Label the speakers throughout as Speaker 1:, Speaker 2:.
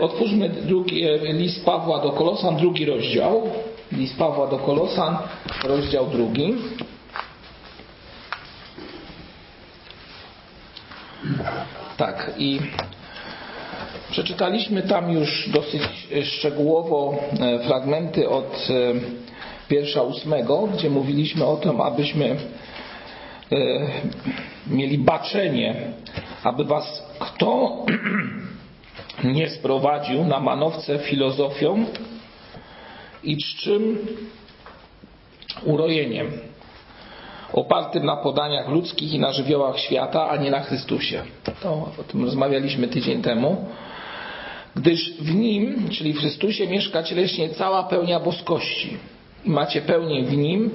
Speaker 1: Otwórzmy drugi, e, list Pawła do Kolosan, drugi rozdział. List Pawła do Kolosan, rozdział drugi. Tak, i przeczytaliśmy tam już dosyć szczegółowo e, fragmenty od e, wiersza ósmego, gdzie mówiliśmy o tym, abyśmy mieli baczenie, aby was kto nie sprowadził na manowce filozofią i czczym urojeniem, opartym na podaniach ludzkich i na żywiołach świata, a nie na Chrystusie. To o tym rozmawialiśmy tydzień temu. Gdyż w Nim, czyli w Chrystusie, mieszka cieleśnie cała pełnia boskości. I macie pełnię w Nim.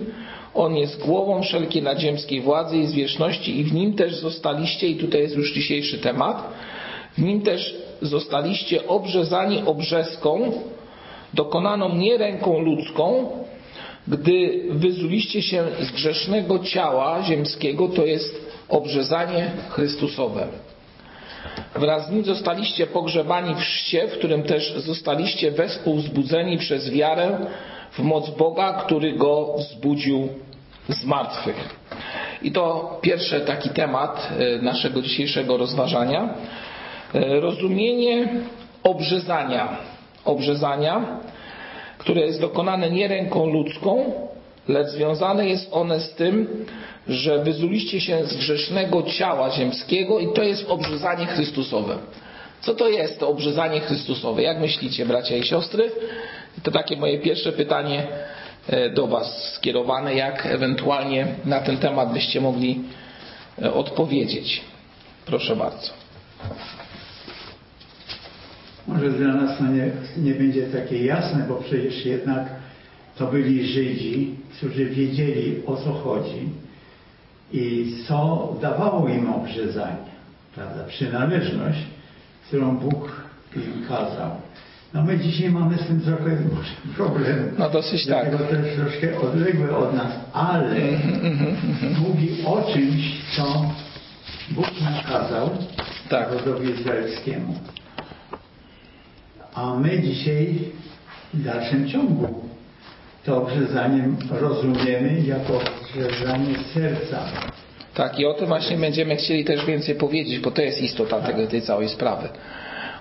Speaker 1: On jest głową wszelkiej nadziemskiej władzy i zwierzchności i w Nim też zostaliście, i tutaj jest już dzisiejszy temat, w Nim też zostaliście obrzezani obrzeską, dokonaną nie ręką ludzką, gdy wyzuliście się z grzesznego ciała ziemskiego, to jest obrzezanie Chrystusowe. Wraz z nim zostaliście pogrzebani w chrzcie, w którym też zostaliście wespół wzbudzeni przez wiarę w moc Boga, który go wzbudził z martwych. I to pierwszy taki temat e, naszego dzisiejszego rozważania. E, rozumienie obrzezania. Obrzezania, które jest dokonane nie ręką ludzką, lecz związane jest one z tym, że wyzuliście się z grzesznego ciała ziemskiego i to jest obrzezanie Chrystusowe. Co to jest to obrzezanie Chrystusowe? Jak myślicie, bracia i siostry? To takie moje pierwsze pytanie e, do Was skierowane, jak ewentualnie na ten temat byście mogli e, odpowiedzieć. Proszę bardzo.
Speaker 2: Może dla nas to nie, nie będzie takie jasne, bo przecież jednak to byli Żydzi, którzy wiedzieli o co chodzi i co dawało im obrzezanie, prawda? Przynależność, którą Bóg im kazał. No my dzisiaj mamy z tym trochę problem.
Speaker 1: No dosyć tak.
Speaker 2: To jest troszkę odległe od nas, ale mówi o czymś, co Bóg nakazał
Speaker 1: Tak.
Speaker 2: narodowi izraelskiemu. A my dzisiaj w dalszym ciągu to obrzezanie rozumiemy jako obrzezanie serca.
Speaker 1: Tak, i o tym właśnie będziemy chcieli też więcej powiedzieć, bo to jest istota tego, tej całej sprawy.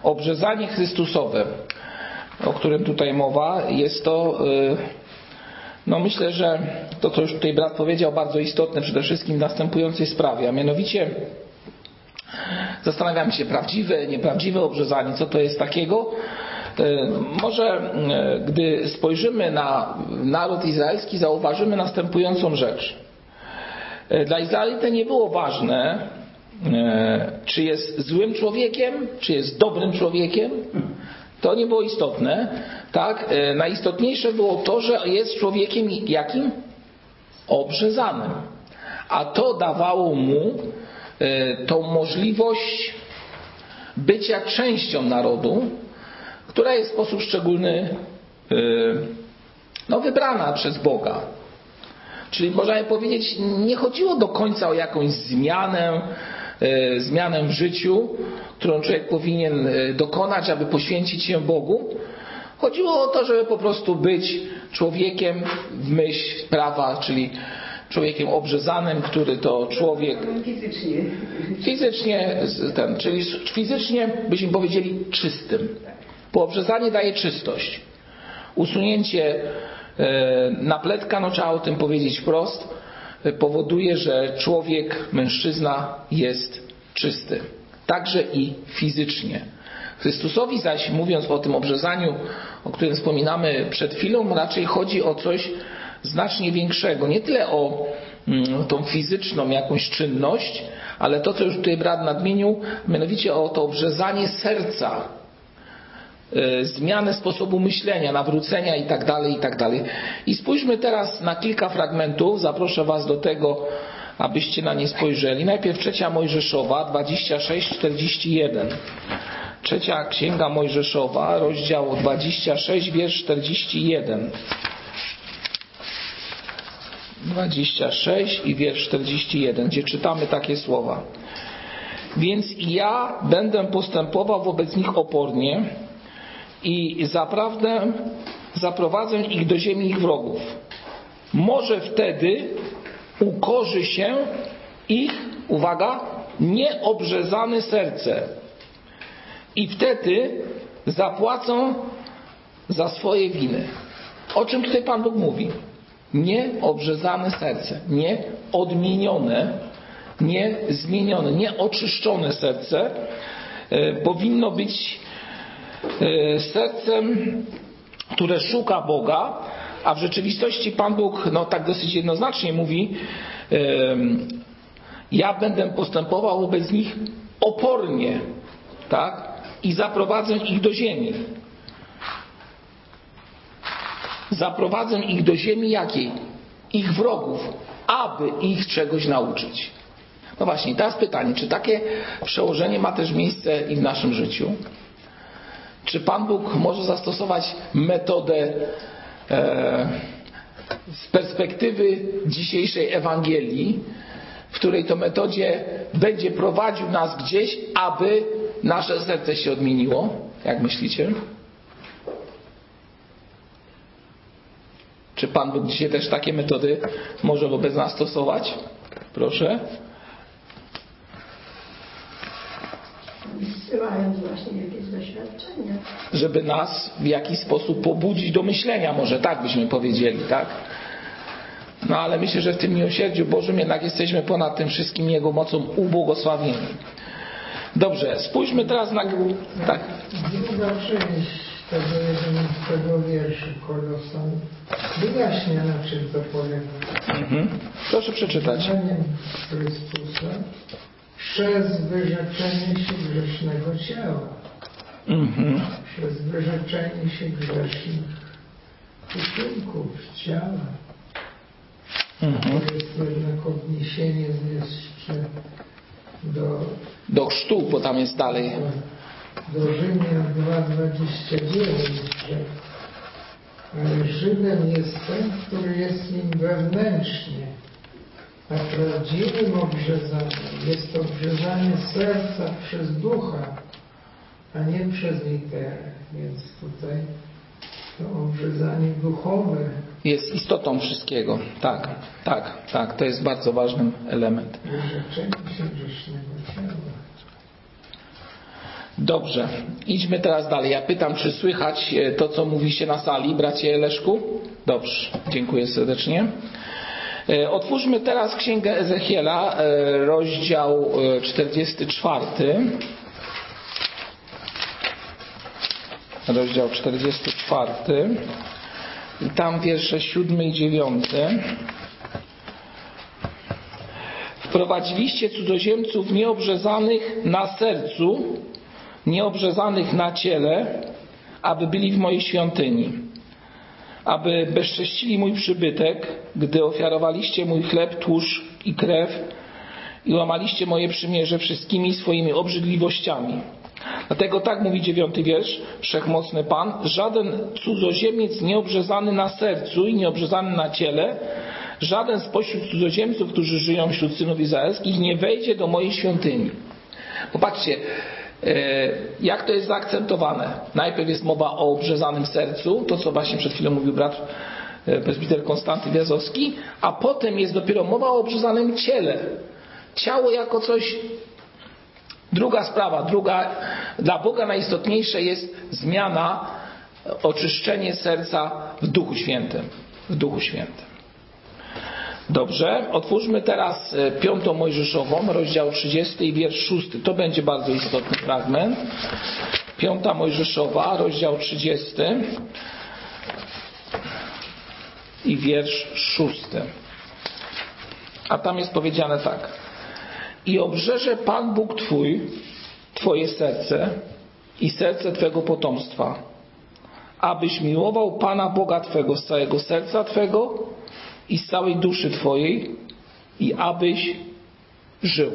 Speaker 1: Obrzezanie Chrystusowe, o którym tutaj mowa, jest to, y, no myślę, że to, co już tutaj brat powiedział, bardzo istotne przede wszystkim w następującej sprawie, a mianowicie zastanawiamy się, prawdziwe, nieprawdziwe obrzezanie, co to jest takiego. Y, Może y, gdy spojrzymy na naród izraelski, zauważymy następującą rzecz. Y, Dla Izraelite nie było ważne, e, czy jest złym człowiekiem, czy jest dobrym człowiekiem. To nie było istotne. Tak? E, Najistotniejsze było to, że jest człowiekiem jakim? Obrzezanym. A to dawało mu e, tą możliwość bycia częścią narodu, która jest w sposób szczególny e, no, wybrana przez Boga. Czyli możemy powiedzieć, nie chodziło do końca o jakąś zmianę, e, zmianę w życiu, którą człowiek powinien e, dokonać, aby poświęcić się Bogu. Chodziło o to, żeby po prostu być człowiekiem w myśl prawa, czyli człowiekiem obrzezanym, który to człowiek
Speaker 3: Fizycznie.
Speaker 1: fizycznie, ten, czyli fizycznie byśmy powiedzieli czystym. Bo obrzezanie daje czystość. Usunięcie e, napletka, no trzeba o tym powiedzieć wprost, e, powoduje, że człowiek, mężczyzna jest czysty. Także i fizycznie. Chrystusowi zaś, mówiąc o tym obrzezaniu, o którym wspominamy przed chwilą, raczej chodzi o coś znacznie większego. Nie tyle o mm, tą fizyczną jakąś czynność, ale to, co już tutaj brat nadmienił, mianowicie o to obrzezanie serca, e, zmianę sposobu myślenia, nawrócenia i tak dalej, i tak. I spójrzmy teraz na kilka fragmentów. Zaproszę Was do tego, abyście na nie spojrzeli. Najpierw trzecia Mojżeszowa, 26-41. Trzecia Księga Mojżeszowa, rozdział 26, wiersz 41. 26 i wiersz 41, gdzie czytamy takie słowa. Więc ja będę postępował wobec nich opornie, i zaprawdę zaprowadzę ich do ziemi ich wrogów. Może wtedy ukorzy się ich, uwaga, nieobrzezane serce. I wtedy zapłacą za swoje winy. O czym tutaj Pan Bóg mówi? Nieobrzezane serce, nie odmienione, nie zmienione, nie oczyszczone serce e, powinno być e, sercem, które szuka Boga, a w rzeczywistości Pan Bóg no, tak dosyć jednoznacznie mówi ja będę postępował wobec nich opornie tak? i zaprowadzę ich do ziemi. Zaprowadzę ich do ziemi jakiej? Ich wrogów, aby ich czegoś nauczyć. No właśnie, teraz pytanie, czy takie przełożenie ma też miejsce i w naszym życiu? Czy Pan Bóg może zastosować metodę e, z perspektywy dzisiejszej Ewangelii, w której to metodzie będzie prowadził nas gdzieś, aby nasze serce się odmieniło? Jak myślicie? Czy Pan Bóg dzisiaj też takie metody może wobec nas stosować? Proszę.
Speaker 3: Wysyłając właśnie jakieś doświadczenia.
Speaker 1: Żeby nas w jakiś sposób pobudzić do myślenia, może tak byśmy powiedzieli, tak? No ale myślę, że w tym miłosierdziu Bożym jednak jesteśmy ponad tym wszystkim Jego mocą ubłogosławieni. Dobrze, spójrzmy teraz na... Tak.
Speaker 4: Tego 11 wiersza Kolosan wyjaśnia na czym to polega.
Speaker 1: Mhm. Proszę przeczytać.
Speaker 4: Zdaniem Chrystusa przez wyrzeczenie się grzesznego ciała.
Speaker 1: Mhm.
Speaker 4: Przez wyrzeczenie się grzesznych uczynków ciała.
Speaker 1: Mhm.
Speaker 4: To jest jednak odniesienie jeszcze do,
Speaker 1: Do chrztu, bo tam jest dalej.
Speaker 4: Do Rzymian 2,29, że ale Żydem jest ten, który jest nim wewnętrznie, a prawdziwym obrzezaniem jest obrzezanie serca przez ducha, a nie przez literę. Więc tutaj to obrzezanie duchowe
Speaker 1: Jest istotą wszystkiego. Tak, tak, tak. To jest bardzo ważny element.
Speaker 4: wyrzeczenie się grzesznego ciała.
Speaker 1: Dobrze, idźmy teraz dalej. Ja pytam, czy słychać e, to, co mówi się na sali, bracie Leszku? Dobrze, dziękuję serdecznie. E, Otwórzmy teraz Księgę Ezechiela, e, rozdział e, 44. Rozdział 44. I tam wiersze 7 i 9. Wprowadziliście cudzoziemców nieobrzezanych na sercu, nieobrzezanych na ciele, aby byli w mojej świątyni, aby bezcześcili mój przybytek, gdy ofiarowaliście mój chleb, tłuszcz i krew i łamaliście moje przymierze wszystkimi swoimi obrzydliwościami. Dlatego tak mówi dziewiąty wiersz, Wszechmocny Pan, żaden cudzoziemiec nieobrzezany na sercu i nieobrzezany na ciele, żaden spośród cudzoziemców, którzy żyją wśród synów izraelskich, nie wejdzie do mojej świątyni. Popatrzcie, jak to jest zaakcentowane. Najpierw jest mowa o obrzezanym sercu, to co właśnie przed chwilą mówił brat e, presbiter Konstanty Wiazowski, a potem jest dopiero mowa o obrzezanym ciele. Ciało jako coś Druga sprawa, druga, dla Boga najistotniejsze jest zmiana, oczyszczenie serca w Duchu Świętym. W Duchu Świętym. Dobrze, otwórzmy teraz e, piątą Mojżeszową, rozdział 30 i wiersz 6. To będzie bardzo istotny fragment. Piąta Mojżeszowa, rozdział 30 i wiersz 6. A tam jest powiedziane tak. I obrzeże Pan Bóg Twój, Twoje serce i serce Twego potomstwa, abyś miłował Pana Boga Twego z całego serca Twego i z całej duszy Twojej i abyś żył.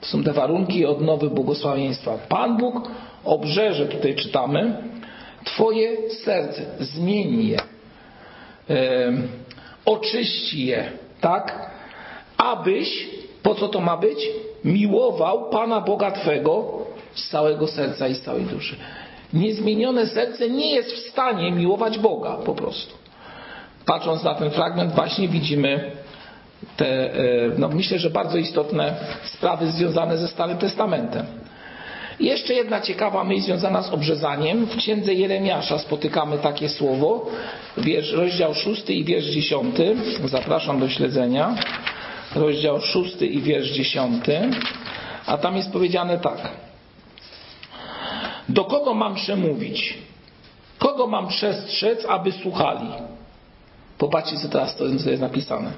Speaker 1: To są te warunki odnowy błogosławieństwa. Pan Bóg obrzeże, tutaj czytamy, Twoje serce, zmieni je, e, oczyści je, tak? Abyś, po co to ma być? Miłował Pana Boga Twego z całego serca i z całej duszy. niezmienione serce nie jest w stanie miłować Boga po prostu. Patrząc na ten fragment właśnie widzimy te, e, no myślę, że bardzo istotne sprawy związane ze Starym Testamentem. Jeszcze jedna ciekawa myśl związana z obrzezaniem. W księdze Jeremiasza spotykamy takie słowo, wiersz, rozdział 6 i wiersz 10. Zapraszam do śledzenia. Rozdział 6 i wiersz 10. A tam jest powiedziane tak. Do kogo mam przemówić? Kogo mam przestrzec, aby słuchali? Popatrzcie, co teraz to jest napisane.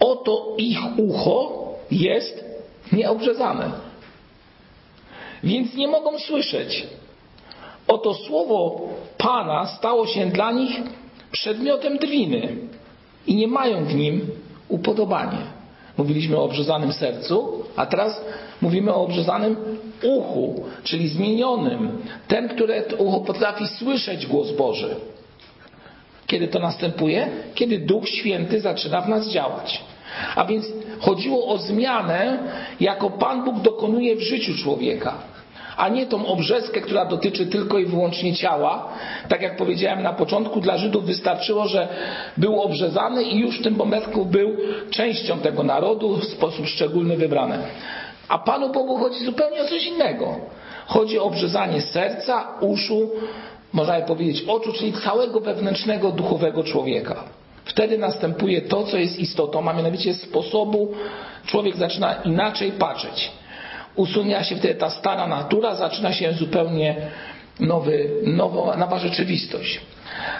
Speaker 1: Oto ich ucho jest nieobrzezane więc nie mogą słyszeć. Oto słowo Pana stało się dla nich przedmiotem drwiny i nie mają w nim upodobanie. Mówiliśmy o obrzezanym sercu, a teraz mówimy o obrzezanym uchu, czyli zmienionym. Ten, które ucho potrafi słyszeć głos Boży. Kiedy to następuje? Kiedy Duch Święty zaczyna w nas działać. A więc chodziło o zmianę, jako Pan Bóg dokonuje w życiu człowieka a nie tą obrzeskę, która dotyczy tylko i wyłącznie ciała. Tak jak powiedziałem na początku, dla Żydów wystarczyło, że był obrzezany i już w tym momencie był częścią tego narodu, w sposób szczególny wybrany. A Panu Bogu chodzi zupełnie o coś innego. Chodzi o obrzezanie serca, uszu, można by powiedzieć oczu, czyli całego wewnętrznego, duchowego człowieka. Wtedy następuje to, co jest istotą, a mianowicie sposobu człowiek zaczyna inaczej patrzeć usunia się wtedy ta stara natura, zaczyna się zupełnie nowy, nowa, nowa rzeczywistość.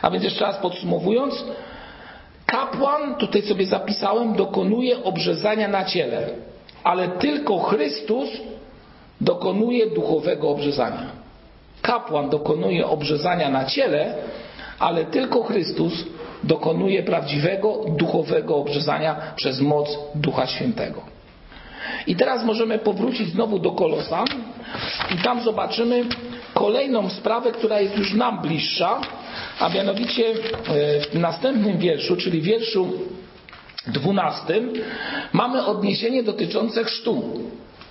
Speaker 1: A więc jeszcze raz podsumowując, kapłan, tutaj sobie zapisałem, dokonuje obrzezania na ciele, ale tylko Chrystus dokonuje duchowego obrzezania. Kapłan dokonuje obrzezania na ciele, ale tylko Chrystus dokonuje prawdziwego duchowego obrzezania przez moc Ducha Świętego. I teraz możemy powrócić znowu do Kolosa i tam zobaczymy kolejną sprawę, która jest już nam bliższa, a mianowicie e, w następnym wierszu, czyli wierszu dwunastym, mamy odniesienie dotyczące chrztu,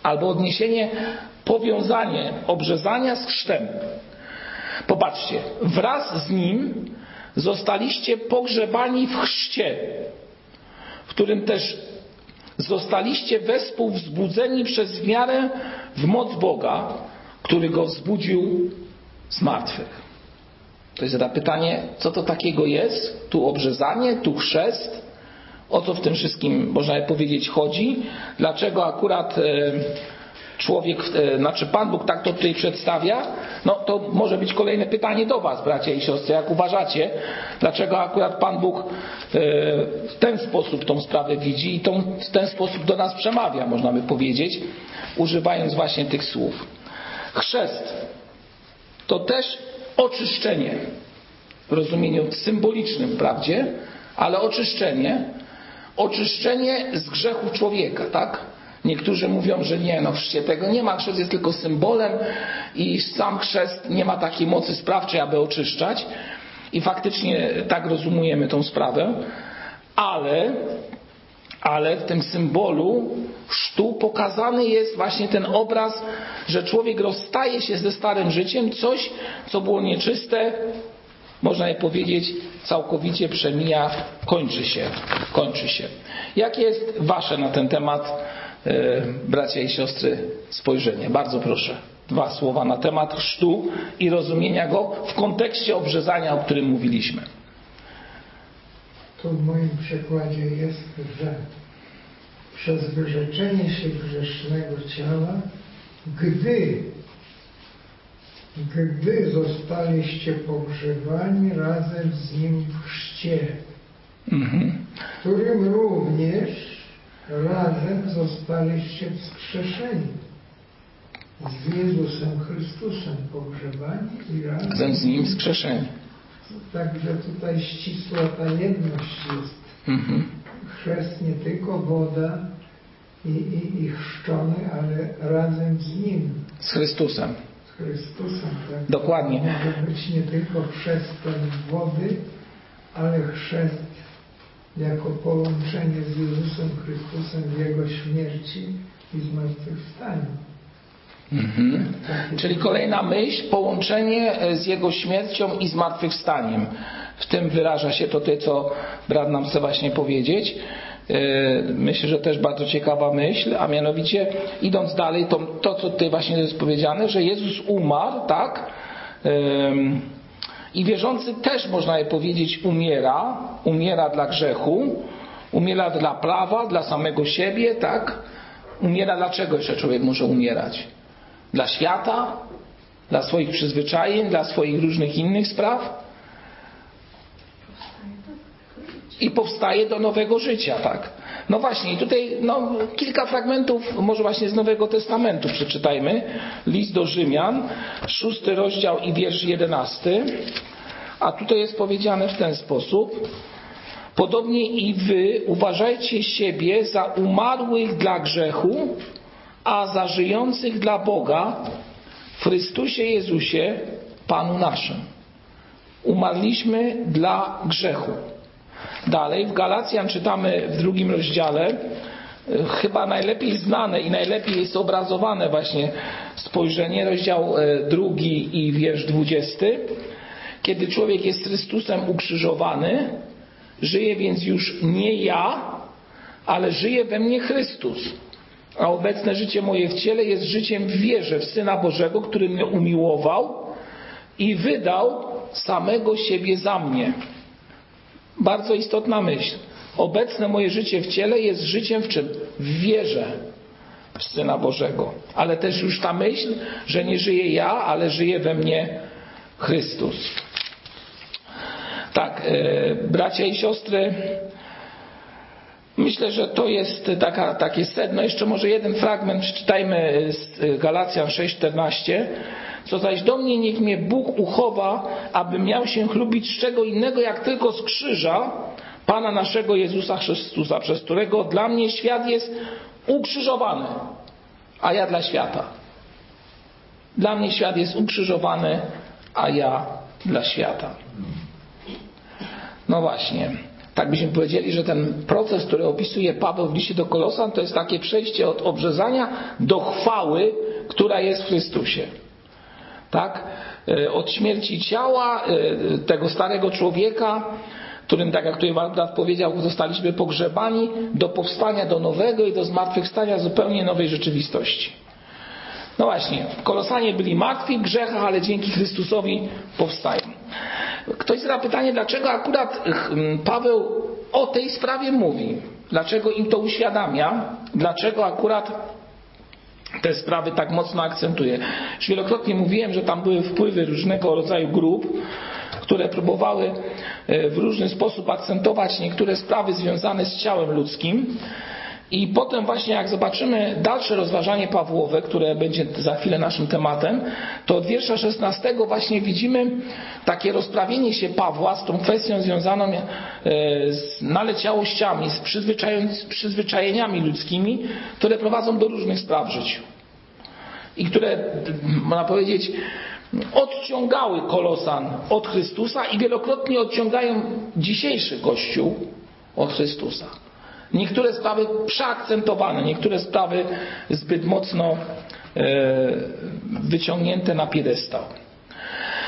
Speaker 1: albo odniesienie, powiązanie obrzezania z chrztem. Popatrzcie, wraz z nim zostaliście pogrzebani w chrzcie, w którym też zostaliście wespół wzbudzeni przez wiarę w moc Boga, który go wzbudził z martwych. To jest pytanie, co to takiego jest? Tu obrzezanie, tu chrzest. O co w tym wszystkim, można powiedzieć, chodzi? Dlaczego akurat e, człowiek, e, znaczy Pan Bóg tak to tutaj przedstawia, no to może być kolejne pytanie do Was, bracia i siostry, jak uważacie, dlaczego akurat Pan Bóg e, w ten sposób tą sprawę widzi i tą, w ten sposób do nas przemawia, można by powiedzieć, używając właśnie tych słów. Chrzest to też oczyszczenie w rozumieniu symbolicznym, wprawdzie, ale oczyszczenie, oczyszczenie z grzechów człowieka, tak? Niektórzy mówią, że nie, no chrzcie tego nie ma, chrzest jest tylko symbolem i sam chrzest nie ma takiej mocy sprawczej, aby oczyszczać. I faktycznie tak rozumujemy tą sprawę, ale, ale w tym symbolu chrztu pokazany jest właśnie ten obraz, że człowiek rozstaje się ze starym życiem, coś, co było nieczyste, można je powiedzieć, całkowicie przemija, kończy się, kończy się. Jakie jest Wasze na ten temat bracia i siostry, spojrzenie. Bardzo proszę. Dwa słowa na temat chrztu i rozumienia go w kontekście obrzezania, o którym mówiliśmy.
Speaker 4: Tu w moim przykładzie jest, że przez wyrzeczenie się grzesznego ciała, gdy gdy zostaliście pogrzebani razem z Nim w chrzcie, mhm. którym również razem zostaliście wskrzeszeni z Jezusem Chrystusem pogrzebani i razem,
Speaker 1: razem z Nim wskrzeszeni.
Speaker 4: Także tutaj ścisła ta jedność jest. Mhm. Chrzest nie tylko woda i, i, i chrzczony, ale razem z Nim.
Speaker 1: Z Chrystusem.
Speaker 4: Z Chrystusem, tak.
Speaker 1: Dokładnie.
Speaker 4: Może być nie tylko chrzestem wody, ale chrzest jako połączenie z Jezusem Chrystusem w Jego śmierci i zmartwychwstaniu.
Speaker 1: Mhm. Czyli kolejna myśl, połączenie e, z Jego śmiercią i zmartwychwstaniem. W tym wyraża się to, to co brat nam chce właśnie powiedzieć. E, myślę, że też bardzo ciekawa myśl, a mianowicie idąc dalej, to, to co tutaj właśnie jest powiedziane, że Jezus umarł, tak? I wierzący też, można je powiedzieć, umiera, umiera dla grzechu, umiera dla prawa, dla samego siebie, tak? Umiera dlaczego jeszcze człowiek może umierać? Dla świata? Dla swoich przyzwyczajeń? Dla swoich różnych innych spraw? I powstaje do nowego życia, tak? No właśnie, tutaj no, kilka fragmentów, może właśnie z Nowego Testamentu przeczytajmy. List do Rzymian, szósty rozdział i wiersz jedenasty. A tutaj jest powiedziane w ten sposób. Podobnie i wy uważajcie siebie za umarłych dla grzechu, a za żyjących dla Boga w Chrystusie Jezusie, Panu naszym. Umarliśmy dla grzechu. Dalej w Galacjan czytamy w drugim rozdziale, e, chyba najlepiej znane i najlepiej jest obrazowane właśnie spojrzenie, rozdział e, drugi i wiersz dwudziesty. Kiedy człowiek jest Chrystusem ukrzyżowany, żyje więc już nie ja, ale żyje we mnie Chrystus. A obecne życie moje w ciele jest życiem w wierze w Syna Bożego, który mnie umiłował i wydał samego siebie za mnie. Bardzo istotna myśl. Obecne moje życie w ciele jest życiem w czym? W wierze w Syna Bożego. Ale też już ta myśl, że nie żyję ja, ale żyje we mnie Chrystus. Tak, e, bracia i siostry, myślę, że to jest taka, takie sedno. Jeszcze może jeden fragment przeczytajmy z Galacjan 6,14. Co zaś do mnie, niech mnie Bóg uchowa, aby miał się chlubić z czego innego, jak tylko z krzyża Pana naszego Jezusa Chrystusa, przez którego dla mnie świat jest ukrzyżowany, a ja dla świata. Dla mnie świat jest ukrzyżowany, a ja dla świata. No właśnie. Tak byśmy powiedzieli, że ten proces, który opisuje Paweł w liście do Kolosan, to jest takie przejście od obrzezania do chwały, która jest w Chrystusie tak? E, od śmierci ciała e, tego starego człowieka, którym, tak jak tutaj brat powiedział, zostaliśmy pogrzebani, do powstania do nowego i do zmartwychwstania zupełnie nowej rzeczywistości. No właśnie, Kolosanie byli martwi w grzechach, ale dzięki Chrystusowi powstają. Ktoś zada pytanie, dlaczego akurat Paweł o tej sprawie mówi? Dlaczego im to uświadamia? Dlaczego akurat te sprawy tak mocno akcentuje. Już wielokrotnie mówiłem, że tam były wpływy różnego rodzaju grup, które próbowały e, w różny sposób akcentować niektóre sprawy związane z ciałem ludzkim. I potem właśnie jak zobaczymy dalsze rozważanie Pawłowe, które będzie za chwilę naszym tematem, to od wiersza 16 właśnie widzimy takie rozprawienie się Pawła z tą kwestią związaną e, z naleciałościami, z przyzwyczajeniami ludzkimi, które prowadzą do różnych spraw w życiu. I które, można powiedzieć, odciągały Kolosan od Chrystusa i wielokrotnie odciągają dzisiejszy Kościół od Chrystusa. Niektóre sprawy przeakcentowane, niektóre sprawy zbyt mocno e, wyciągnięte na piedestał.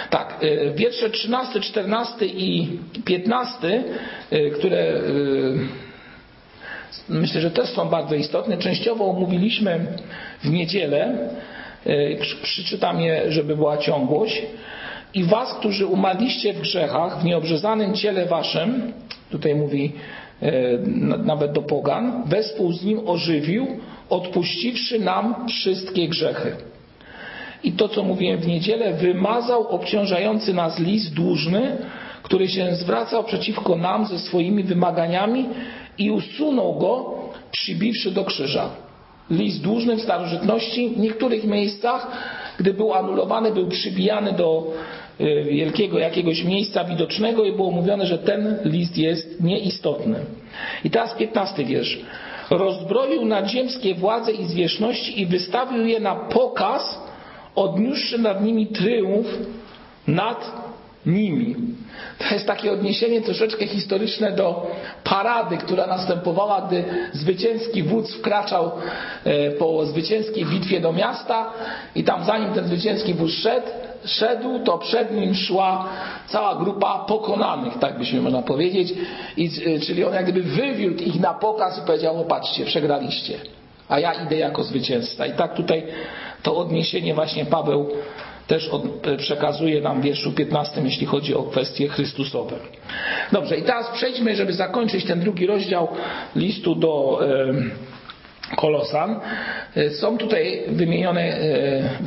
Speaker 1: Tak, e, wiersze 13, 14 i 15, e, które myślę, że też są bardzo istotne. Częściowo omówiliśmy w niedzielę. Przeczytam je, żeby była ciągłość. I was, którzy umarliście w grzechach, w nieobrzezanym ciele waszym, tutaj mówi nawet do pogan, wespół z nim ożywił, odpuściwszy nam wszystkie grzechy. I to, co mówiłem w niedzielę, wymazał obciążający nas list dłużny, który się zwracał przeciwko nam ze swoimi wymaganiami i usunął go, przybiwszy do krzyża. List dłużny w starożytności w niektórych miejscach, gdy był anulowany, był przybijany do wielkiego jakiegoś miejsca widocznego i było mówione, że ten list jest nieistotny. I teraz piętnasty wiersz. Rozbroił nadziemskie władze i zwierzchności i wystawił je na pokaz, odniósłszy nad nimi tryumf nad nimi. To jest takie odniesienie troszeczkę historyczne do parady, która następowała, gdy zwycięski wódz wkraczał e, po zwycięskiej bitwie do miasta i tam zanim ten zwycięski wódz szedł, szedł, to przed nim szła cała grupa pokonanych, tak byśmy można powiedzieć. I, e, czyli on jak gdyby wywiódł ich na pokaz i powiedział, o patrzcie, przegraliście, a ja idę jako zwycięzca. I tak tutaj to odniesienie właśnie Paweł też od, e, przekazuje nam w wierszu 15, jeśli chodzi o kwestie Chrystusowe. Dobrze, i teraz przejdźmy, żeby zakończyć ten drugi rozdział listu do e, Kolosan. E, są tutaj wymienione,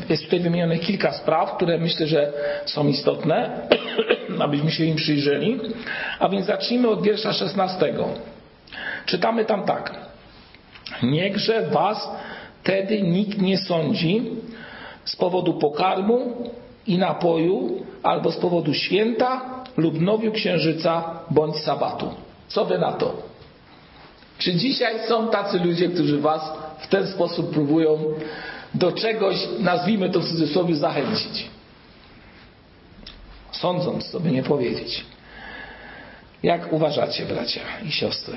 Speaker 1: jest tutaj wymienione kilka spraw, które myślę, że są istotne, abyśmy się im przyjrzeli. A więc zacznijmy od wiersza 16. Czytamy tam tak. Niechże was wtedy nikt nie sądzi, z powodu pokarmu i napoju, albo z powodu święta lub nowiu księżyca bądź sabatu. Co wy na to? Czy dzisiaj są tacy ludzie, którzy was w ten sposób próbują do czegoś, nazwijmy to w cudzysłowie, zachęcić? Sądząc, sobie nie powiedzieć. Jak uważacie, bracia i siostry?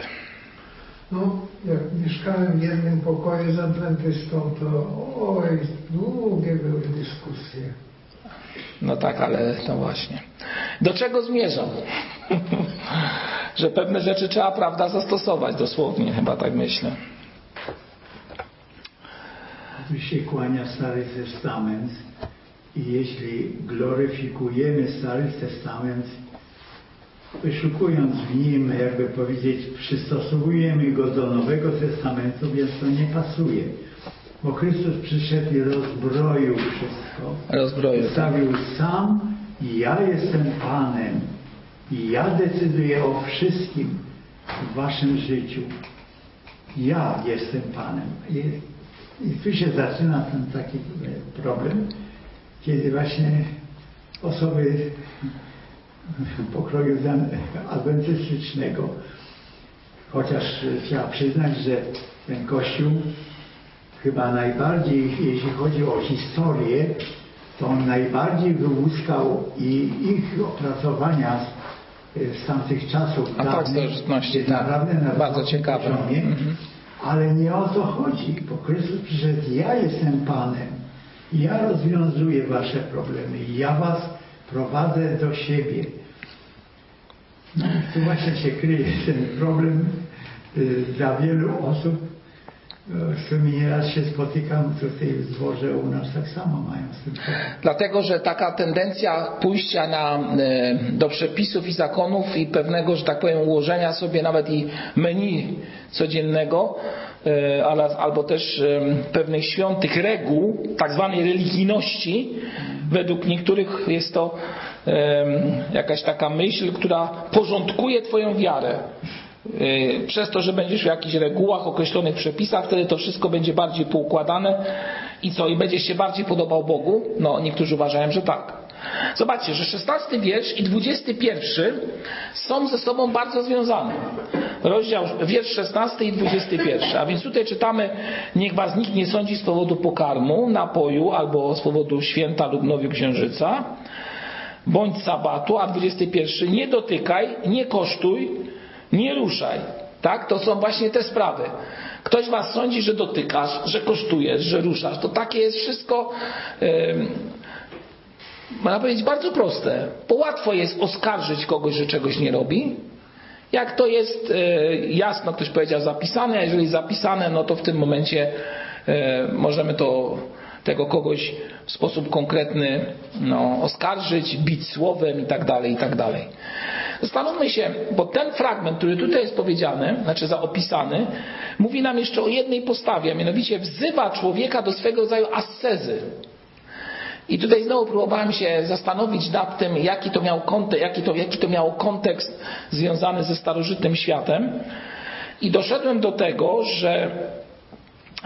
Speaker 4: No, jak mieszkałem w jednym pokoju z adwentystą, to oj, długie były dyskusje.
Speaker 1: No tak, ale to właśnie. Do czego zmierzam? Że pewne rzeczy trzeba, prawda, zastosować dosłownie, chyba tak myślę.
Speaker 2: Tu się kłania Stary Testament i jeśli gloryfikujemy Stary Testament, wyszukując w nim, jakby powiedzieć, przystosowujemy go do Nowego Testamentu, więc to nie pasuje. Bo Chrystus przyszedł i rozbroił wszystko.
Speaker 1: Rozbroił.
Speaker 2: Ustawił sam i ja jestem Panem. Ja decyduję o wszystkim w waszym życiu. Ja jestem Panem. I, tu się zaczyna ten taki problem, kiedy właśnie osoby pokroju adwentystycznego. Chociaż trzeba przyznać, że ten kościół chyba najbardziej, jeśli chodzi o historię, to on najbardziej wyłuskał i ich opracowania z, z tamtych czasów.
Speaker 1: A tak, starożytności, tak.
Speaker 2: Naprawdę na
Speaker 1: bardzo ciekawe.
Speaker 2: Poziomie, mhm. Ale nie o to chodzi, bo Chrystus przyszedł, ja jestem Panem, ja rozwiązuję wasze problemy, ja was prowadzę do siebie. No, tu właśnie się kryje ten problem y, dla wielu osób, y, z którymi nieraz się spotykam tutaj w dworze u nas tak samo mają z tym.
Speaker 1: Dlatego, że taka tendencja pójścia na, y, do przepisów i zakonów i pewnego, że tak powiem, ułożenia sobie nawet i menu codziennego, ale, albo też pewnych świątych reguł, tak zwanej religijności, według niektórych jest to jakaś taka myśl, która porządkuje Twoją wiarę. E, przez to, że będziesz w jakichś regułach, określonych przepisach, wtedy to wszystko będzie bardziej poukładane i co? I będziesz się bardziej podobał Bogu? No, niektórzy uważają, że tak. Zobaczcie, że 16 wiersz i 21 są ze sobą bardzo związane. Rozdział, wiersz 16 i 21. A więc tutaj czytamy, niech was nikt nie sądzi z powodu pokarmu, napoju albo z powodu święta lub nowiu księżyca bądź sabatu, a 21 nie dotykaj, nie kosztuj, nie ruszaj. Tak? To są właśnie te sprawy. Ktoś was sądzi, że dotykasz, że kosztujesz, że ruszasz. To takie jest wszystko, yy, można powiedzieć, bardzo proste. Bo łatwo jest oskarżyć kogoś, że czegoś nie robi. Jak to jest yy, jasno, ktoś powiedział, zapisane, a jeżeli zapisane, no to w tym momencie yy, możemy to tego kogoś w sposób konkretny no, oskarżyć, bić słowem i tak dalej, i tak dalej. Zastanówmy się, bo ten fragment, który tutaj jest powiedziany, znaczy zaopisany, mówi nam jeszcze o jednej postawie, a mianowicie wzywa człowieka do swego rodzaju ascezy. I tutaj znowu próbowałem się zastanowić nad tym, jaki to, miał kontekst, jaki, to, jaki to miało kontekst związany ze starożytnym światem. I doszedłem do tego, że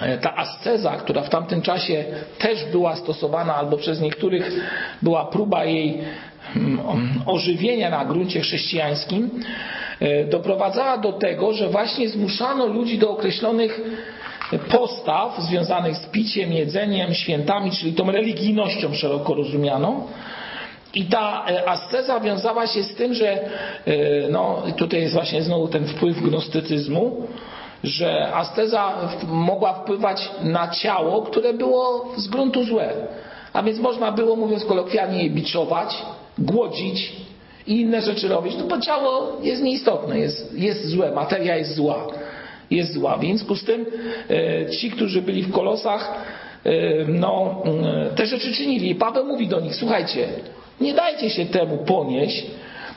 Speaker 1: E, ta asceza, która w tamtym czasie też była stosowana, albo przez niektórych była próba jej ożywienia na gruncie chrześcijańskim, e, doprowadzała do tego, że właśnie zmuszano ludzi do określonych postaw związanych z piciem, jedzeniem, świętami, czyli tą religijnością szeroko rozumianą, I ta e, asceza wiązała się z tym, że e, no, tutaj jest właśnie znowu ten wpływ gnostycyzmu, że asceza mogła wpływać na ciało, które było z gruntu złe. A więc można było, mówiąc kolokwialnie, je biczować, głodzić i inne rzeczy robić, no bo ciało jest nieistotne, jest, jest złe, materia jest zła. Jest zła. W związku z tym e, ci, którzy byli w kolosach, e, no, e, te rzeczy czynili. I Paweł mówi do nich, słuchajcie, nie dajcie się temu ponieść,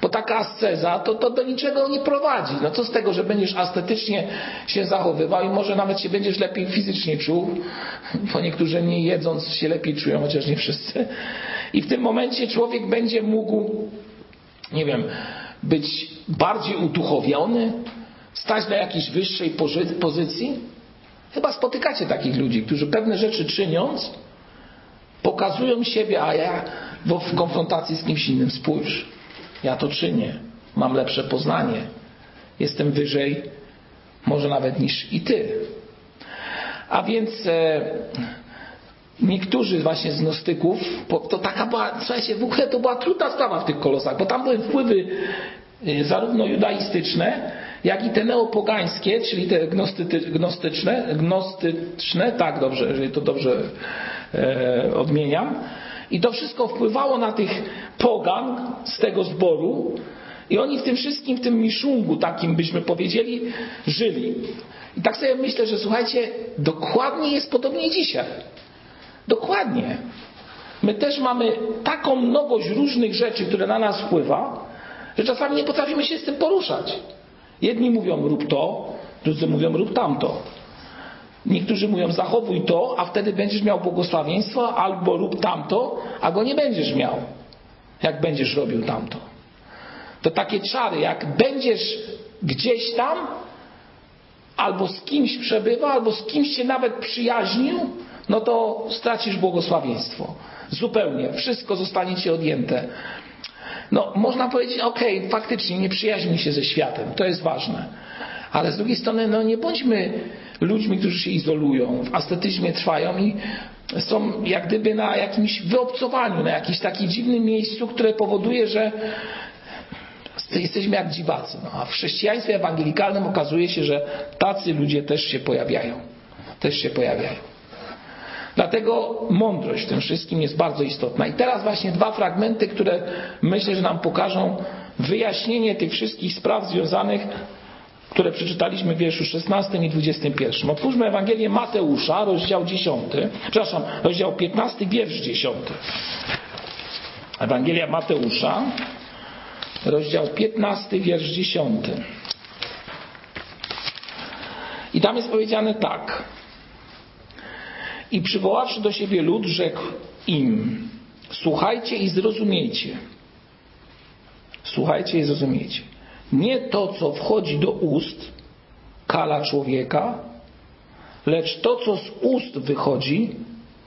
Speaker 1: bo taka asceza to, to do niczego nie prowadzi. No co z tego, że będziesz estetycznie się zachowywał i może nawet się będziesz lepiej fizycznie czuł, bo niektórzy nie jedząc się lepiej czują, chociaż nie wszyscy. I w tym momencie człowiek będzie mógł, nie wiem, być bardziej uduchowiony, stać na jakiejś wyższej pozycji. Chyba spotykacie takich ludzi, którzy pewne rzeczy czyniąc, pokazują siebie, a ja w konfrontacji z kimś innym spójrz. Ja to czynię. Mam lepsze poznanie. Jestem wyżej, może nawet niż i ty. A więc e, niektórzy właśnie z gnostyków, to taka była, słuchajcie, w ogóle to była trudna sprawa w tych kolosach, bo tam były wpływy e, zarówno judaistyczne, jak i te neopogańskie, czyli te gnostyczne, gnostyczne, tak dobrze, jeżeli to dobrze e, odmieniam, i to wszystko wpływało na tych pogan z tego zboru. I oni w tym wszystkim, w tym miszungu takim byśmy powiedzieli, żyli. I tak sobie myślę, że słuchajcie, dokładnie jest podobnie dzisiaj. Dokładnie. My też mamy taką mnogość różnych rzeczy, które na nas wpływa, że czasami nie potrafimy się z tym poruszać. Jedni mówią rób to, drudzy mówią rób tamto. Niektórzy mówią, zachowuj to, a wtedy będziesz miał błogosławieństwo, albo rób tamto, a go nie będziesz miał, jak będziesz robił tamto. To takie czary, jak będziesz gdzieś tam, albo z kimś przebywa, albo z kimś się nawet przyjaźnił, no to stracisz błogosławieństwo. Zupełnie. Wszystko zostanie ci odjęte. No, można powiedzieć, okay, faktycznie nie przyjaźnij się ze światem. To jest ważne. Ale z drugiej strony, no nie bądźmy ludźmi, którzy się izolują, w ascetyzmie trwają i są jak gdyby na jakimś wyobcowaniu, na jakimś takim dziwnym miejscu, które powoduje, że jesteśmy jak dziwacy. No, a w chrześcijaństwie ewangelikalnym okazuje się, że tacy ludzie też się pojawiają. Też się pojawiają. Dlatego mądrość w tym wszystkim jest bardzo istotna. I teraz właśnie dwa fragmenty, które myślę, że nam pokażą wyjaśnienie tych wszystkich spraw związanych które przeczytaliśmy w wierszu 16 i 21. Otwórzmy Ewangelię Mateusza, rozdział 10, przepraszam, rozdział 15, wiersz 10. Ewangelia Mateusza, rozdział 15, wiersz 10. I tam jest powiedziane tak. I przywoławszy do siebie lud, rzekł im: Słuchajcie i zrozumiejcie. Słuchajcie i zrozumiejcie. Nie to, co wchodzi do ust, kala człowieka, lecz to, co z ust wychodzi,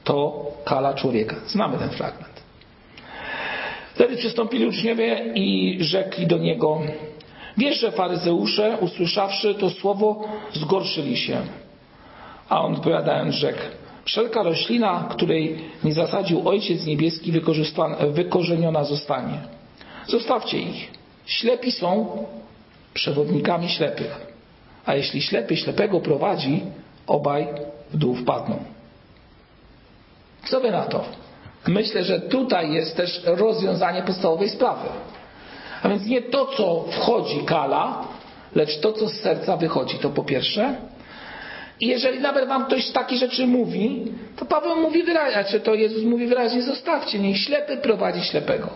Speaker 1: to kala człowieka. Znamy ten fragment. Wtedy przystąpili uczniowie i rzekli do niego, wiesz, że faryzeusze, usłyszawszy to słowo, zgorszyli się. A on odpowiadając rzekł, wszelka roślina, której nie zasadził Ojciec Niebieski, wykorzeniona zostanie. Zostawcie ich. Ślepi są przewodnikami ślepych. A jeśli ślepy ślepego prowadzi, obaj w dół wpadną. Co wy na to? Myślę, że tutaj jest też rozwiązanie podstawowej sprawy. A więc nie to, co wchodzi kala, lecz to, co z serca wychodzi. To po pierwsze. I jeżeli nawet wam ktoś takie rzeczy mówi, to Paweł mówi wyraźnie, czy to Jezus mówi wyraźnie, zostawcie, niech ślepy prowadzi ślepego.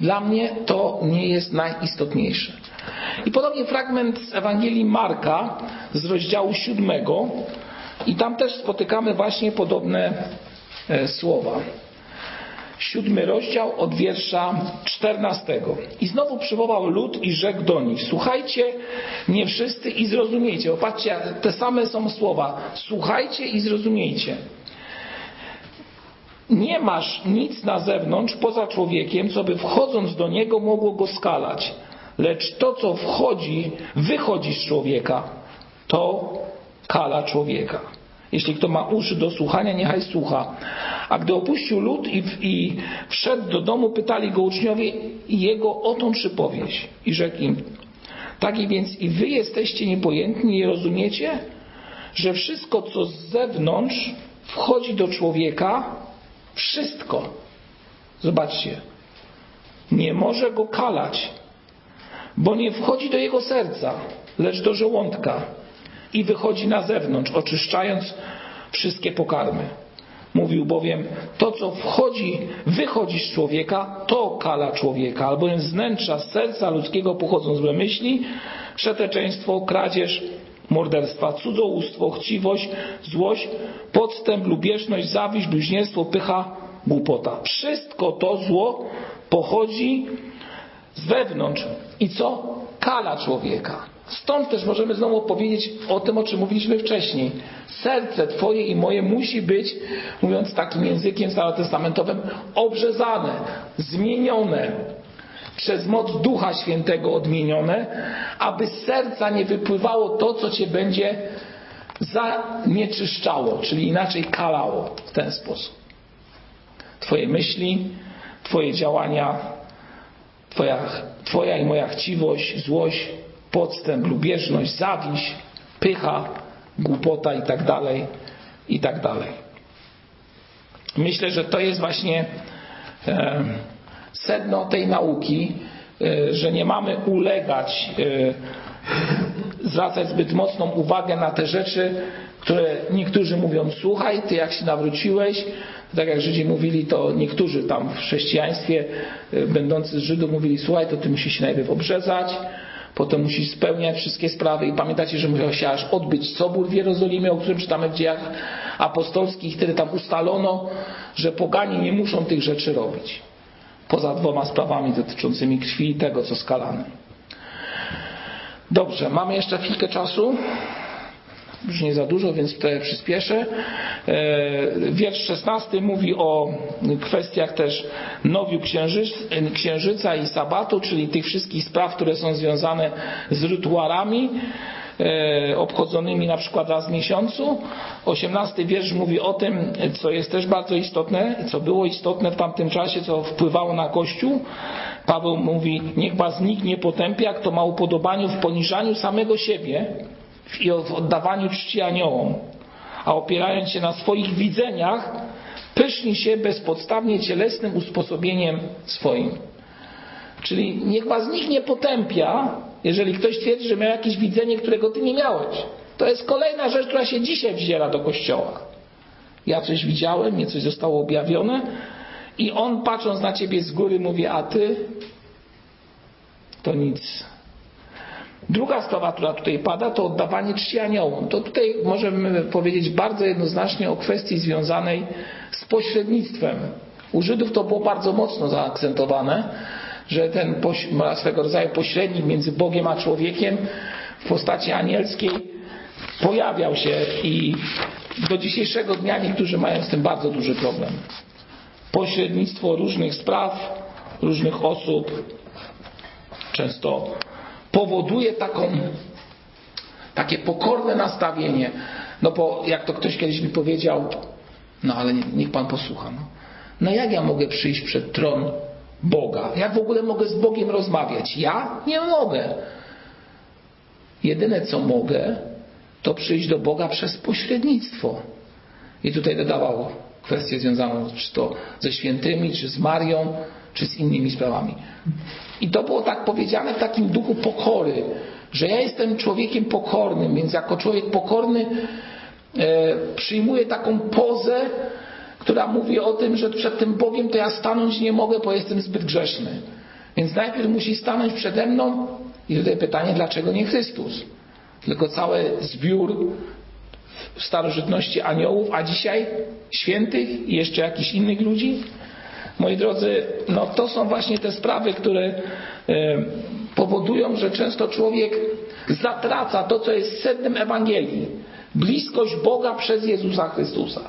Speaker 1: Dla mnie to nie jest najistotniejsze. I podobnie fragment z Ewangelii Marka z rozdziału siódmego i tam też spotykamy właśnie podobne e, słowa. Siódmy rozdział od wiersza czternastego. I znowu przywołał lud i rzekł do nich: Słuchajcie, nie wszyscy i zrozumiejcie. Popatrzcie, te same są słowa. Słuchajcie i zrozumiejcie. Nie masz nic na zewnątrz poza człowiekiem, co by wchodząc do niego mogło go skalać. Lecz to, co wchodzi, wychodzi z człowieka, to kala człowieka. Jeśli kto ma uszy do słuchania, niechaj słucha. A gdy opuścił lud i, i wszedł do domu, pytali go uczniowie jego o tą przypowieść. I rzekł im, tak więc i wy jesteście niepojętni, nie rozumiecie, że wszystko, co z zewnątrz wchodzi do człowieka, wszystko, zobaczcie, nie może go kalać, bo nie wchodzi do jego serca, lecz do żołądka i wychodzi na zewnątrz, oczyszczając wszystkie pokarmy. Mówił bowiem, to co wchodzi, wychodzi z człowieka, to kala człowieka, albowiem wnętrza, serca ludzkiego pochodzą złe myśli, przeteczeństwo, kradzież, morderstwa, cudzołóstwo, chciwość, złość, podstęp, lubieżność, zawiść, bluźnierstwo, pycha, głupota. Wszystko to zło pochodzi z wewnątrz. I co? Kala człowieka. Stąd też możemy znowu powiedzieć o tym, o czym mówiliśmy wcześniej. Serce Twoje i moje musi być, mówiąc takim językiem starotestamentowym, obrzezane, zmienione, przez moc Ducha Świętego odmienione, aby z serca nie wypływało to, co Cię będzie zanieczyszczało, czyli inaczej kalało w ten sposób. Twoje myśli, Twoje działania, Twoja, twoja i moja chciwość, złość, podstęp, lubieżność, zawiść, pycha, głupota i tak dalej, i tak dalej. Myślę, że to jest właśnie e, sedno tej nauki, e, że nie mamy ulegać, e, zwracać zbyt mocną uwagę na te rzeczy, które niektórzy mówią, słuchaj, ty jak się nawróciłeś, tak jak Żydzi mówili, to niektórzy tam w chrześcijaństwie, e, będący z Żydów, mówili, słuchaj, to ty musisz się najpierw obrzezać, potem musisz spełniać wszystkie sprawy i pamiętacie, że musiał się aż odbyć sobór w Jerozolimie, o którym czytamy w dziejach apostolskich, wtedy tam ustalono, że poganie nie muszą tych rzeczy robić. Poza dwoma sprawami dotyczącymi krwi i tego, co skalane. Dobrze, mamy jeszcze chwilkę czasu już nie za dużo, więc tutaj przyspieszę. E, wiersz 16 mówi o kwestiach też nowiu księżyca i sabatu, czyli tych wszystkich spraw, które są związane z rytuałami e, obchodzonymi na przykład raz w miesiącu. 18 wiersz mówi o tym, co jest też bardzo istotne, co było istotne w tamtym czasie, co wpływało na Kościół. Paweł mówi, niech was nikt nie potępia, kto ma upodobaniu w poniżaniu samego siebie, i w oddawaniu czci aniołom, a opierając się na swoich widzeniach, pyszni się bezpodstawnie cielesnym usposobieniem swoim. Czyli niech was nikt nie potępia, jeżeli ktoś twierdzi, że miał jakieś widzenie, którego ty nie miałeś. To jest kolejna rzecz, która się dzisiaj wzięła do kościoła. Ja coś widziałem, mnie coś zostało objawione i on patrząc na ciebie z góry mówi, a ty to nic. Druga sprawa, która tutaj pada, to oddawanie czci aniołom. To tutaj możemy powiedzieć bardzo jednoznacznie o kwestii związanej z pośrednictwem. U Żydów to było bardzo mocno zaakcentowane, że ten swego rodzaju pośrednik między Bogiem a człowiekiem w postaci anielskiej pojawiał się i do dzisiejszego dnia niektórzy mają z tym bardzo duży problem. Pośrednictwo różnych spraw, różnych osób, często powoduje taką, takie pokorne nastawienie. No bo jak to ktoś kiedyś mi powiedział, no ale niech Pan posłucha. No, no jak ja mogę przyjść przed tron Boga? Jak w ogóle mogę z Bogiem rozmawiać? Ja nie mogę. Jedyne co mogę, to przyjść do Boga przez pośrednictwo. I tutaj dodawał kwestię związaną czy to ze świętymi, czy z Marią, czy z innymi sprawami. I to było tak powiedziane w takim duchu pokory, że ja jestem człowiekiem pokornym, więc jako człowiek pokorny e, przyjmuję taką pozę, która mówi o tym, że przed tym Bogiem to ja stanąć nie mogę, bo jestem zbyt grzeszny. Więc najpierw musi stanąć przede mną i tutaj pytanie, dlaczego nie Chrystus? Tylko cały zbiór w starożytności aniołów, a dzisiaj świętych i jeszcze jakichś innych ludzi? Moi drodzy, no to są właśnie te sprawy, które e, powodują, że często człowiek zatraca to, co jest sednem Ewangelii. Bliskość Boga przez Jezusa Chrystusa.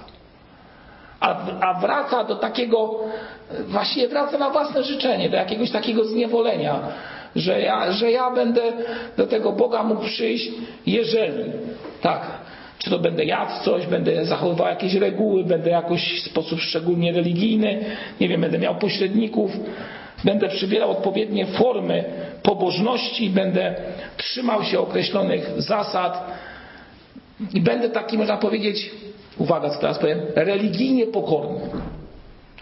Speaker 1: A, wraca do takiego, właśnie wraca na własne życzenie, do jakiegoś takiego zniewolenia, że ja, że ja będę do tego Boga mógł przyjść, jeżeli. Tak, Czy to będę jadł coś, będę zachowywał jakieś reguły, będę jakoś w sposób szczególnie religijny, nie wiem, będę miał pośredników, będę przybierał odpowiednie formy pobożności, będę trzymał się określonych zasad i będę taki, można powiedzieć, uwaga, co teraz powiem, religijnie pokorny.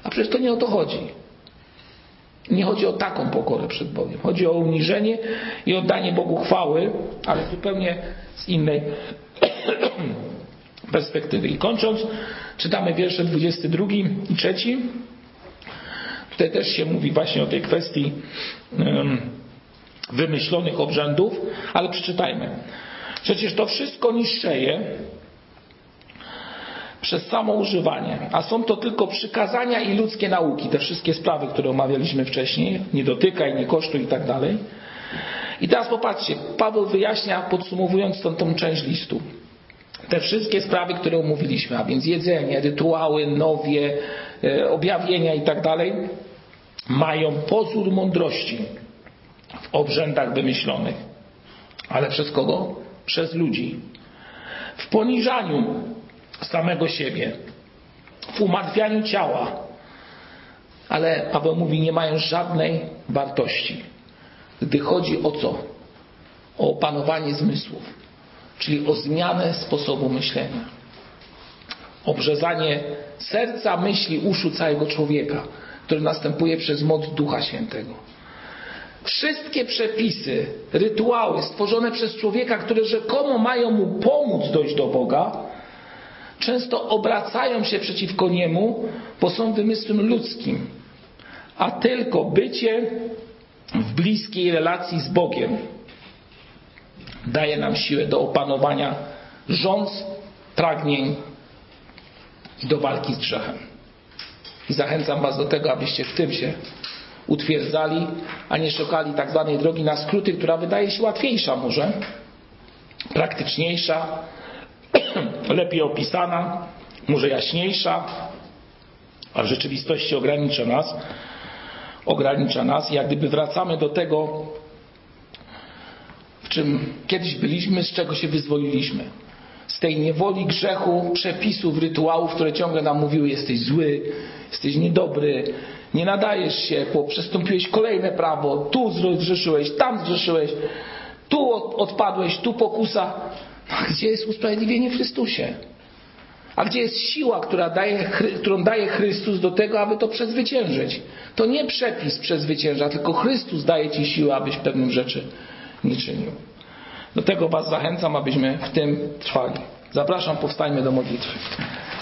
Speaker 1: A przecież to nie o to chodzi. Nie chodzi o taką pokorę przed Bogiem. Chodzi o uniżenie i oddanie Bogu chwały, ale zupełnie z innej perspektywy. I kończąc, czytamy wiersze 22 i 3. Tutaj też się mówi właśnie o tej kwestii wymyślonych obrzędów, ale przeczytajmy. Przecież to wszystko niszczeje przez samo używanie, a są to tylko przykazania i ludzkie nauki, te wszystkie sprawy, które omawialiśmy wcześniej, nie dotykaj, nie kosztuj i tak dalej. I teraz popatrzcie, Paweł wyjaśnia, podsumowując tą, tą część listu, te wszystkie sprawy, które omówiliśmy, a więc jedzenie, rytuały, nowie, e, objawienia i tak dalej, mają pozór mądrości w obrzędach wymyślonych. Ale przez kogo? Przez ludzi. W poniżaniu samego siebie, w umartwianiu ciała. Ale Paweł mówi, nie mają żadnej wartości. Gdy chodzi o co? O opanowanie zmysłów, czyli o zmianę sposobu myślenia. Obrzezanie serca, myśli, uszu całego człowieka, które następuje przez moc Ducha Świętego. Wszystkie przepisy, rytuały stworzone przez człowieka, które rzekomo mają mu pomóc dojść do Boga, często obracają się przeciwko niemu, bo są wymysłem ludzkim, a tylko bycie w bliskiej relacji z Bogiem daje nam siłę do opanowania rządz, pragnień i do walki z grzechem. I zachęcam Was do tego, abyście w tym się utwierdzali, a nie szukali tak zwanej drogi na skróty, która wydaje się łatwiejsza może, praktyczniejsza, lepiej opisana, może jaśniejsza, a w rzeczywistości ogranicza nas. Ogranicza nas. Jak gdyby wracamy do tego, w czym kiedyś byliśmy, z czego się wyzwoliliśmy. Z tej niewoli grzechu, przepisów, rytuałów, które ciągle nam mówiły: jesteś zły, jesteś niedobry, nie nadajesz się, bo przestąpiłeś kolejne prawo, tu zgrzeszyłeś, tam zgrzeszyłeś, tu odpadłeś, tu pokusa. Gdzie jest usprawiedliwienie w Chrystusie? A gdzie jest siła, która daje, którą daje Chrystus do tego, aby to przezwyciężyć? To nie przepis przezwycięża, tylko Chrystus daje Ci siłę, abyś pewnych rzeczy nie czynił. Do tego Was zachęcam, abyśmy w tym trwali. Zapraszam, powstańmy do modlitwy.